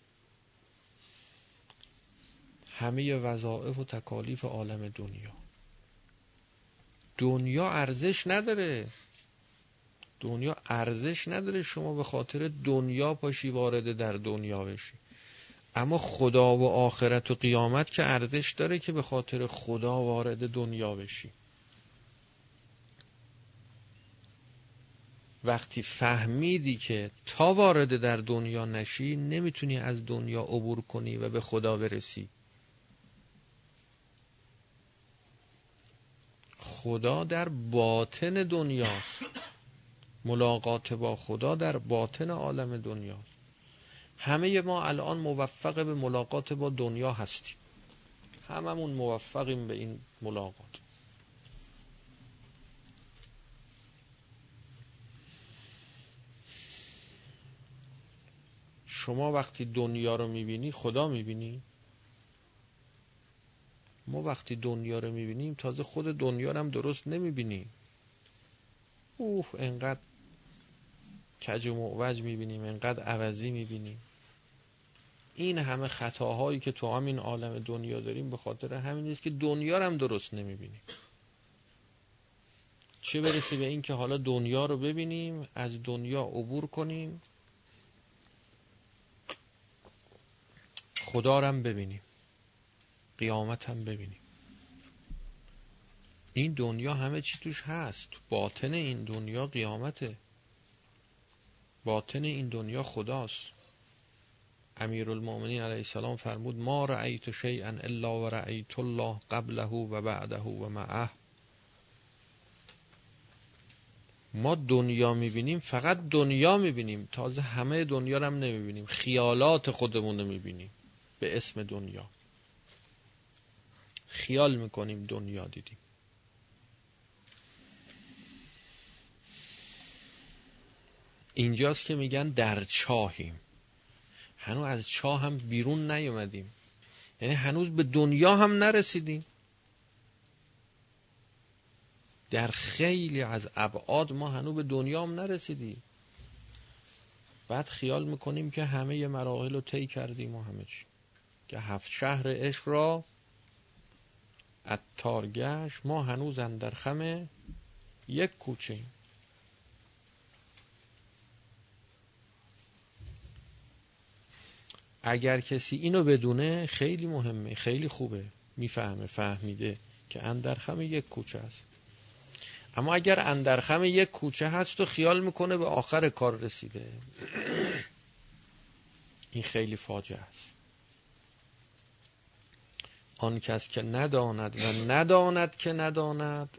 همه وظائف و تکالیف عالم دنیا. دنیا ارزش نداره. دنیا ارزش نداره شما به خاطر دنیا پاشی وارد در دنیا بشی. اما خدا و آخرت و قیامت که ارزش داره که به خاطر خدا وارد دنیا بشی. وقتی فهمیدی که تا وارد در دنیا نشی نمی‌تونی از دنیا عبور کنی و به خدا برسی. خدا در باطن دنیاست. ملاقات با خدا در باطن عالم دنیاست. همه ما الان موفق به ملاقات با دنیا هستیم. هممون موفقیم به این ملاقات. شما وقتی دنیا رو می‌بینی خدا می‌بینی؟ ما وقتی دنیا رو می‌بینیم تازه خود دنیا رو هم درست نمی‌بینیم اوه انقدر کج و معوج می‌بینیم انقدر عوضی می‌بینیم. این همه خطاهایی که تو همین عالم دنیا داریم به خاطر همین نیست که دنیا رو هم درست نمی‌بینیم چه برسه به این که حالا دنیا رو ببینیم از دنیا عبور کنیم خدا رو هم ببینیم. قیامت هم ببینیم. این دنیا همه چی توش هست. باطن این دنیا قیامته. باطن این دنیا خداست. امیر المومنین علیه السلام فرمود ما رأیت شیئا الا و رأیت الله قبله و بعده و معه. ما دنیا می‌بینیم فقط دنیا می‌بینیم. تازه همه دنیا رو هم نمی‌بینیم. خیالات خودمون رو می‌بینیم. به اسم دنیا. خیال می‌کنیم دنیا دیدیم. اینجاست که میگن در چاهیم. هنوز از چاه هم بیرون نیومدیم. یعنی هنوز به دنیا هم نرسیدیم. در خیلی از ابعاد ما هنوز به دنیا هم نرسیدیم. بعد خیال می‌کنیم که همه مراحل رو طی کردیم و همه چی. که هفت شهر عشق را اتارگش ما هنوز در خم یک کوچه اگر کسی اینو بدونه خیلی مهمه خیلی خوبه. می‌فهمه فهمیده که اندرخم یک کوچه است. اما اگر اندرخم یک کوچه هست و خیال می‌کنه به آخر کار رسیده. این خیلی فاجعه است. آن کس که نداند و نداند که نداند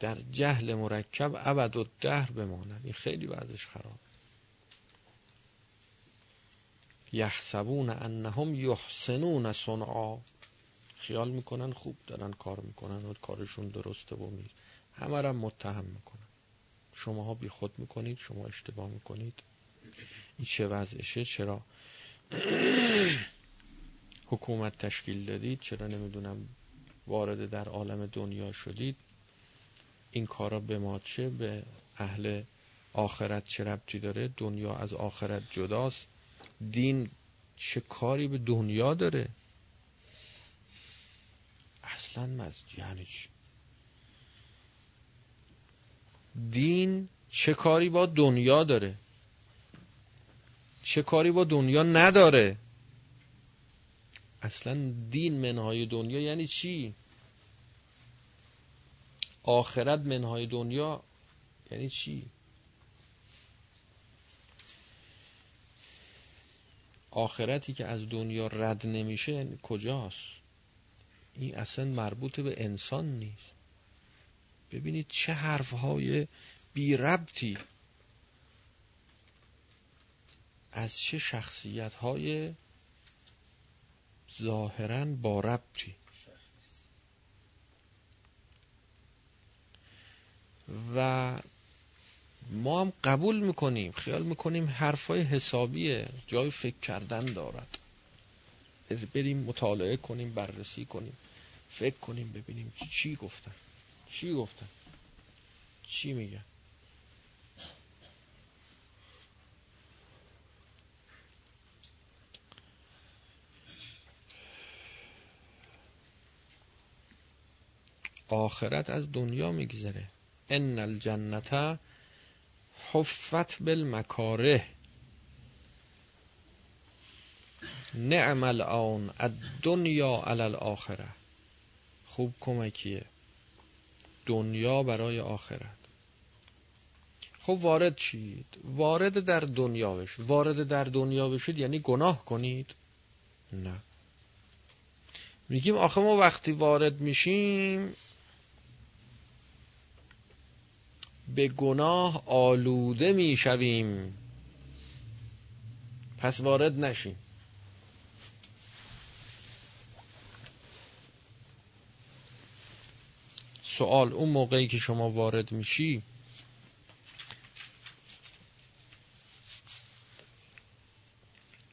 در جهل مرکب ابد و دهر بماند. این خیلی بعدش خراب. یحسبون انهم یحسنون صنعا. خیال می‌کنن خوب دارن کار می‌کنن و کارشون درسته و می همه را متهم می‌کنن. شماها بی خود می‌کنید شما اشتباه می‌کنید. این چه وضعشه؟ چرا؟ حکومت تشکیل دادید چرا نمی‌دونم وارد در عالم دنیا شدید این کارا به ما چه؟ به اهل آخرت چه ربطی داره؟ دنیا از آخرت جداست. دین چه کاری به دنیا داره؟ اصلا مز... یعنی چی؟ دین چه کاری با دنیا داره؟ چه کاری با دنیا نداره؟ اصلا دین منهای دنیا یعنی چی؟ آخرت منهای دنیا یعنی چی؟ آخرتی که از دنیا رد نمیشه کجاست؟ این اصلا مربوط به انسان نیست. ببینید چه حرفهای بی ربطی از چه شخصیت های ظاهرا با ربطی و ما هم قبول می‌کنیم خیال می‌کنیم حرفای حسابیه جای فکر کردن دارد. بریم مطالعه کنیم بررسی کنیم فکر کنیم ببینیم چی گفتن. چی گفتن؟ چی میگن؟ آخرت از دنیا میگذره. ان الجنت حفت بالمکاره. نعم الان الدنیا علی الاخره خوب کمکیه. دنیا برای آخرت. خب وارد شید. وارد در دنیا بشید. وارد در دنیا بشید یعنی گناه کنید؟ نه. میگیم آخه ما وقتی وارد میشیم به گناه آلوده می‌شویم پس وارد نشیم. سوال اون موقعی که شما وارد میشی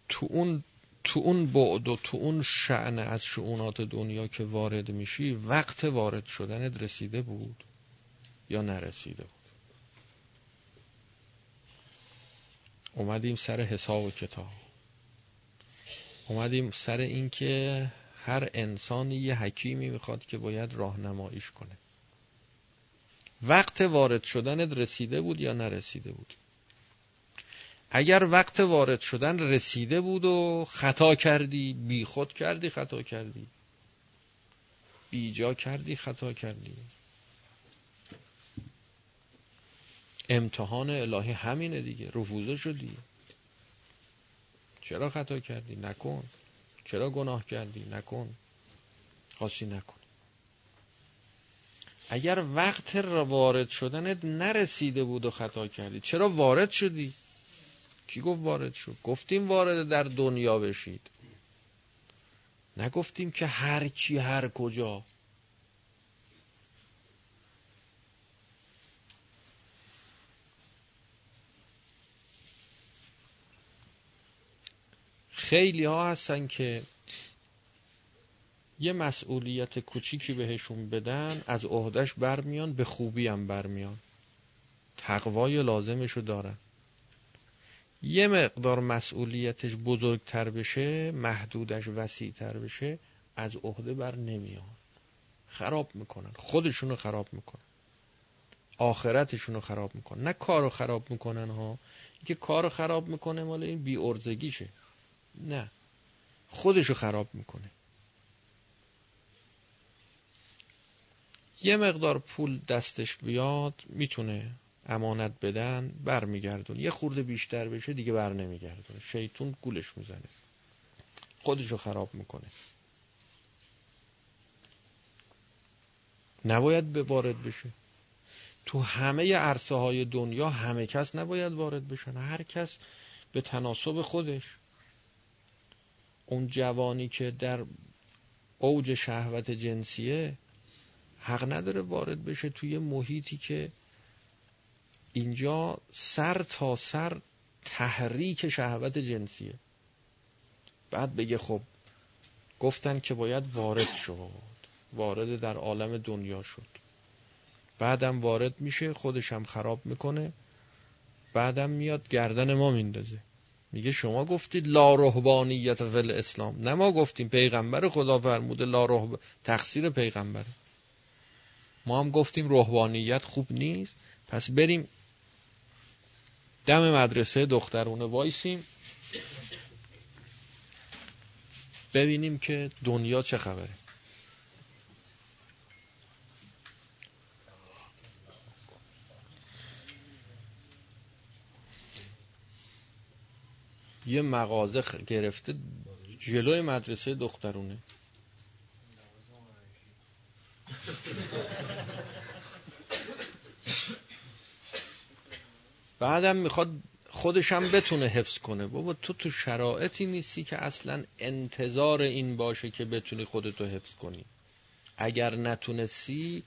تو اون تو اون بعد و تو اون شعن از شعونات دنیا که وارد میشی وقت وارد شدنت رسیده بود یا نرسیده بود؟ اومدیم سر حساب و کتاب. اومدیم سر اینکه هر انسانی یه حکیمی می‌خواد که باید راهنماییش کنه. وقت وارد شدنت رسیده بود یا نرسیده بود؟ اگر وقت وارد شدن رسیده بود و خطا کردی بی خود کردی خطا کردی. بیجا کردی خطا کردی. امتحان الهی همینه دیگه. رفوزه شدی. چرا خطا کردی؟ نکن. چرا گناه کردی؟ نکن. خاصی نکن. اگر وقت وارد شدنت نرسیده بود و خطا کردی چرا وارد شدی؟ کی گفت وارد شد؟ گفتیم وارد در دنیا بشید. نگفتیم که هر کی هر کجا خیلی ها هستن که یه مسئولیت کوچیکی بهشون بدن از عهدهش برمیان به خوبی هم برمیان. تقوای لازمشو دارن. یه مقدار مسئولیتش بزرگتر بشه محدودش وسیعتر بشه از عهده بر نمیان. خراب می‌کنن. خودشونو خراب می‌کنن. آخرتشونو خراب می‌کنن. نه کارو خراب می‌کنن ها. که کارو خراب می‌کنه مال این بی ارزگیشه نه. خودشو خراب می‌کنه. یه مقدار پول دستش بیاد می‌تونه امانت بدن برمیگردون یه خورده بیشتر بشه دیگه بر نمیگردونه. شیطون گولش می‌زنه. خودشو خراب می‌کنه. نباید به وارد بشه. تو همه عرصه های دنیا همه کس نباید وارد بشن. هر کس به تناسب خودش. اون جوانی که در اوج شهوت جنسیه حق نداره وارد بشه توی محیطی که اینجا سر تا سر تحریک شهوت جنسیه. بعد بگه خب گفتن که باید وارد شد وارد در عالم دنیا شد. بعدم وارد میشه خودشم خراب می‌کنه بعدم میاد گردن ما میندازه. میگه شما گفتید لا رهبانیت فل اسلام نه ما گفتیم پیغمبر خدا فرموده لا رهب... تقصیر پیغمبره ما هم گفتیم روحانیت خوب نیست. پس بریم دم مدرسه دخترونه وایسیم. ببینیم که دنیا چه خبره. یه مغازه گرفته جلوی مدرسه دخترونه. بعدم می‌خواد خودشم بتونه حفظ کنه. بابا تو تو شرایطی نیستی که اصلا انتظار این باشه که بتونی خودتو حفظ کنی. اگر نتونستی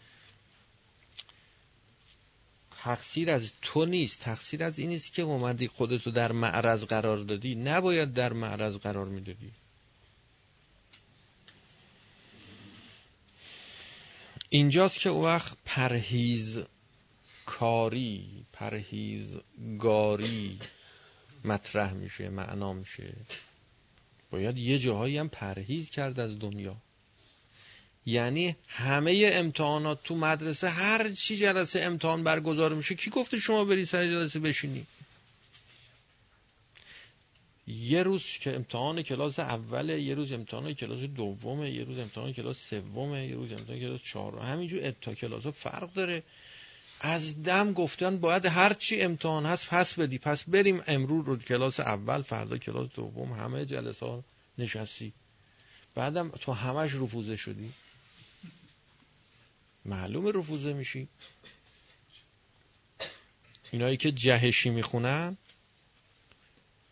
تقصیر از تو نیست. تقصیر از این نیست که اومدی خودتو در معرض قرار دادی. نباید در معرض قرار می‌دادی. اینجاست که او وقت پرهیز کاری پرهیزگاری مطرح میشه معنا میشه. باید یه جاهایی هم پرهیز کرد از دنیا. یعنی همه امتحانات تو مدرسه هر چی جلسه امتحان برگزار میشه کی گفته شما بری سر جلسه بشینی؟ یه روز که امتحان کلاس اوله یه روز امتحان کلاس دومه یه روز امتحان کلاس سومه یه روز امتحان کلاس چهارم. همینجور تا کلاس فرق داره. از دم گفتن باید هر چی امتحان هست پس بدی. پس بریم امروز رو کلاس اول فردا کلاس دوم همه جلسه ها نشستی. بعدم تو همش رفوزه شدی. معلوم رفوزه میشی. اینایی که جهشی می‌خونن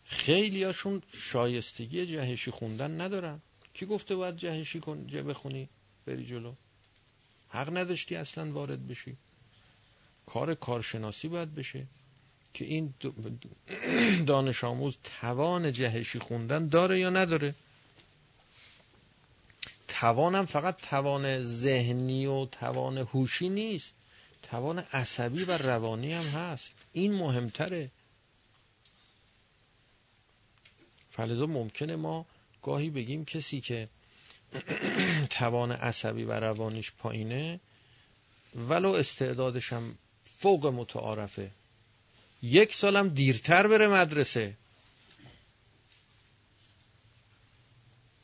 خیلی هاشون شایستگی جهشی خوندن ندارن. کی گفته باید جهشی کن بخونی بری جلو؟ حق نداشتی اصلا وارد بشی. کار کارشناسی باید بشه که این دانش آموز توان جهشی خوندن داره یا نداره. توانم فقط توان ذهنی و توان هوشی نیست. توان عصبی و روانی هم هست. این مهمتره. فلزا ممکنه ما گاهی بگیم کسی که توان عصبی و روانیش پایینه ولو استعدادش هم فوق متعارفه. یک سالم دیرتر بره مدرسه.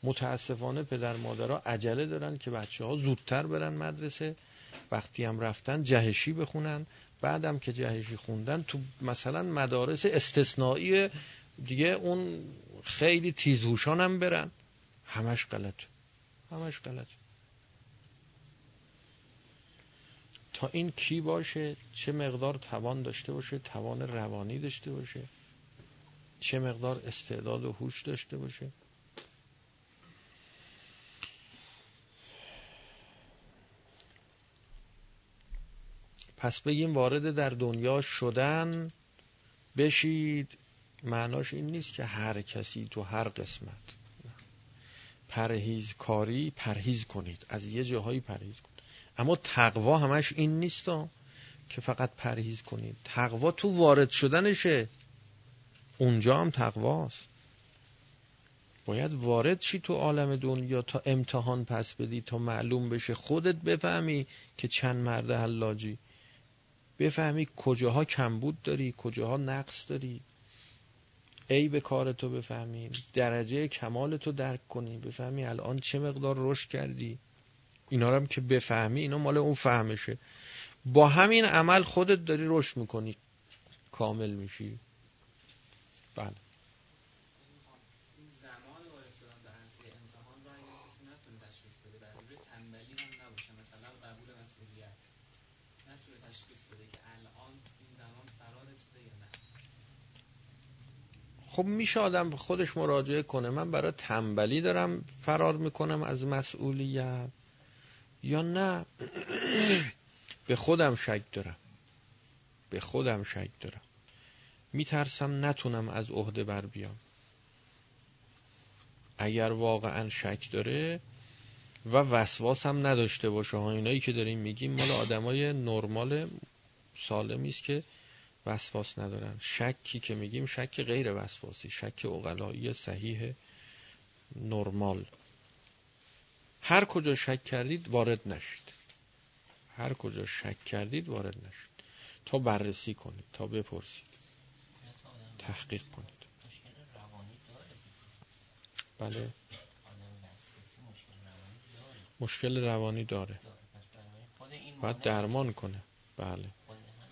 متاسفانه پدر مادرها عجله دارن که بچه ها زودتر برن مدرسه وقتی هم رفتن جهشی بخونن بعدم که جهشی خوندن تو مثلا مدارس استثنایی دیگه اون خیلی تیزهوشان هم برن. همش غلط همش غلط تا این کی باشه؟ چه مقدار توان داشته باشه؟ توان روانی داشته باشه. چه مقدار استعداد و هوش داشته باشه؟ پس بگیم وارد در دنیا شدن بشید. معناش این نیست که هر کسی تو هر قسمت پرهیز کاری پرهیز کنید از یه جاهایی پرهیز کنید. اما تقوا همش این نیست که فقط پرهیز کنید. تقوا تو وارد شدنشه. اونجا هم تقواست. باید وارد شی تو عالم دنیا تا امتحان پس بدی تا معلوم بشه. خودت بفهمی که چند مرد حلاجی. بفهمی کجاها کمبود داری کجاها نقص داری. ای به کار تو بفهمی درجه کمال تو درک کنی بفهمی الان چه مقدار رشد کردی. اینا رو هم که بفهمی اینا مال اون فهمشه. با همین عمل خودت داری رشد می‌کنی. کامل میشی. بله. خب میشه آدم خودش مراجعه کنه. من برای تنبلی دارم فرار می‌کنم از مسئولیت یا نه؟ به خودم شک دارم. به خودم شک دارم. میترسم نتونم از عهده بر بیام. اگر واقعا شک داره و وسواس هم نداشته باشه ها اینایی که داریم میگیم مال آدمای نرمال سالمی است که وسواس ندارن. شکی که میگیم شک غیر وسواسی شک اقلایی صحیح نرمال. هر کجا شک کردید وارد نشید. هر کجا شک کردید وارد نشید. تا بررسی کنید تا بپرسید. تحقیق کنید. بله. مشکل روانی داره. باید درمان کنه. بله.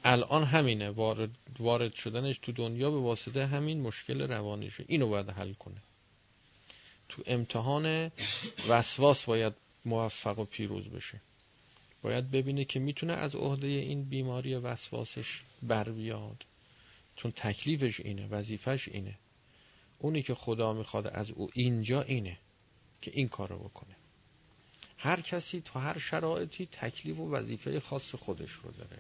الان همینه وارد, وارد شدنش تو دنیا به واسطه همین مشکل روانیشه. اینو باید حل کنه. تو امتحان وسواس باید موفق و پیروز بشه. باید ببینه که می‌تونه از عهده این بیماری وسواسش بر بیاد. چون تکلیفش اینه وظیفش اینه. اونی که خدا می‌خواد از او اینجا اینه که این کارو بکنه. هر کسی تو هر شرایطی تکلیف و وظیفه خاص خودش رو داره.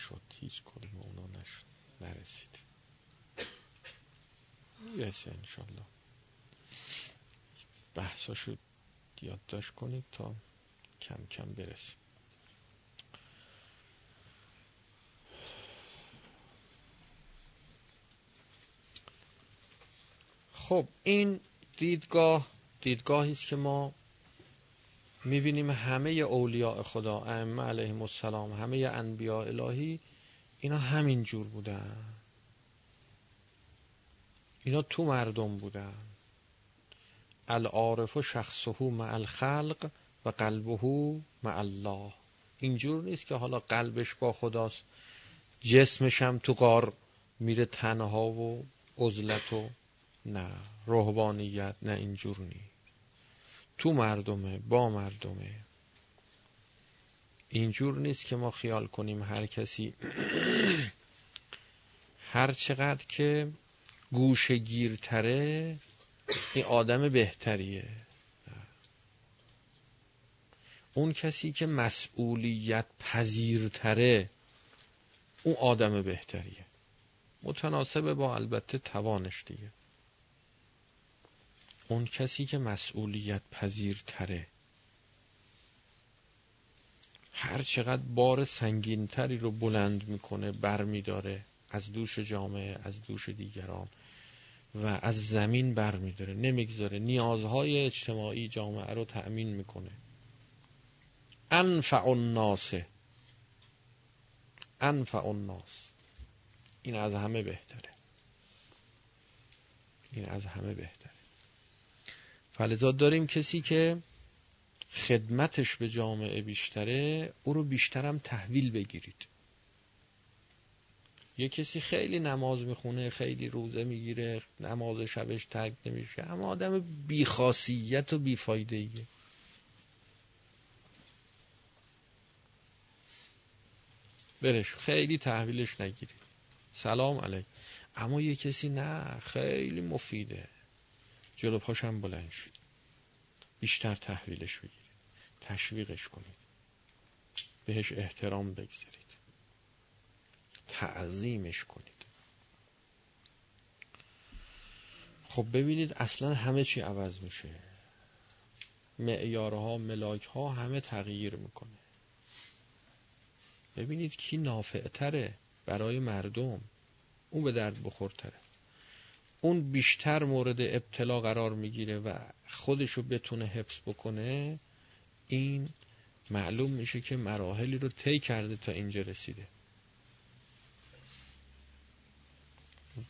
نشد هیچ کدوم اونا نشد نرسید. می‌رسه انشالله. بحثاشو یادداشت کنید تا کم کم برسیم. خب این دیدگاه دیدگاهی است که ما می‌بینیم همه اولیاء خدا ائمه علیهم السلام همه انبیاء الهی اینا همین جور بودن. اینا تو مردم بودن. العارف و شخصه مع الخلق و قلبه مع الله. اینجور نیست که حالا قلبش با خداست. جسمش هم تو قار میره تنها و عزلت و نه. روحانیت نه اینجور نیست. تو مردمه با مردمه. اینجور نیست که ما خیال کنیم هر کسی هر چقدر که گوشه گیرتره این آدم بهتریه. اون کسی که مسئولیت پذیرتره اون آدم بهتریه. متناسب با البته توانش دیگه. اون کسی که مسئولیت پذیرتره. هر چقدر بار سنگینتری رو بلند می‌کنه بر میداره از دوش جامعه از دوش دیگران و از زمین بر میداره نمی‌گذاره. نیازهای اجتماعی جامعه رو تأمین می‌کنه. انفع الناس. انفع الناس. این از همه بهتره. این از همه بهتره. فلذا داریم کسی که خدمتش به جامعه بیشتره او رو بیشترم تحویل بگیرید. یه کسی خیلی نماز می‌خونه خیلی روزه می‌گیره نماز شبش ترک نمیشه. اما آدم بیخاصیت و بیفایده ایه برش خیلی تحویلش نگیرید. سلام علیک اما یه کسی نه خیلی مفیده. جلو پاشم بلند شد بیشتر تحویلش بگیرید. تشویقش کنید. بهش احترام بگذارید. تعظیمش کنید. خب ببینید اصلا همه چی عوض میشه. معیارها ملاک همه تغییر می‌کنه. ببینید کی نافعتره برای مردم. اون به درد بخورتره. اون بیشتر مورد ابتلا قرار می‌گیره و خودشو بتونه حفظ بکنه این معلوم میشه که مراحلی رو طی کرده تا اینجا رسیده.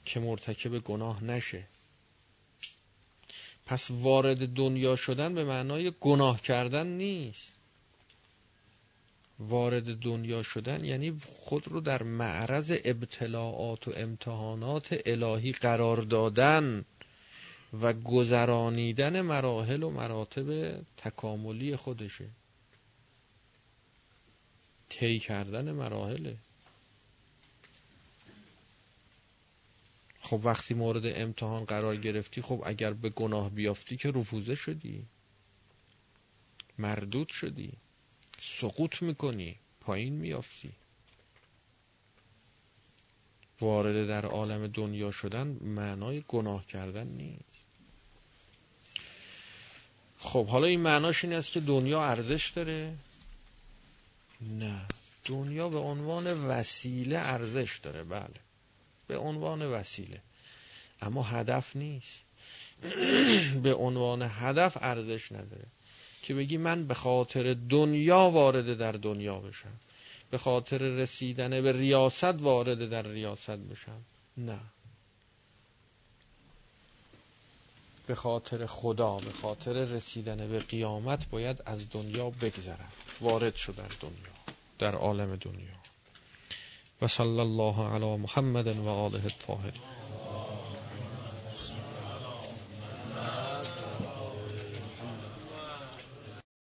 که مرتکب گناه نشه. پس وارد دنیا شدن به معنای گناه کردن نیست. وارد دنیا شدن یعنی خود رو در معرض ابتلاعات و امتحانات الهی قرار دادن و گذرانیدن مراحل و مراتب تکاملی خودشه. طی کردن مراحله. خب وقتی مورد امتحان قرار گرفتی خب اگر به گناه بیافتی که رفوزه شدی. مردود شدی. سقوط می‌کنی پایین میافتی وارد در عالم دنیا شدن معنای گناه کردن نیست. خب حالا این معناش این است که دنیا ارزش داره؟ نه. دنیا به عنوان وسیله ارزش داره بله. به عنوان وسیله. اما هدف نیست. به عنوان هدف ارزش نداره. که بگی من به خاطر دنیا وارد در دنیا بشم. به خاطر رسیدن به ریاست وارد در ریاست بشم. نه. به خاطر خدا به خاطر رسیدن به قیامت باید از دنیا بگذرم. وارد شد در دنیا در عالم دنیا. و صلی الله علی محمد و آله الطاهرین.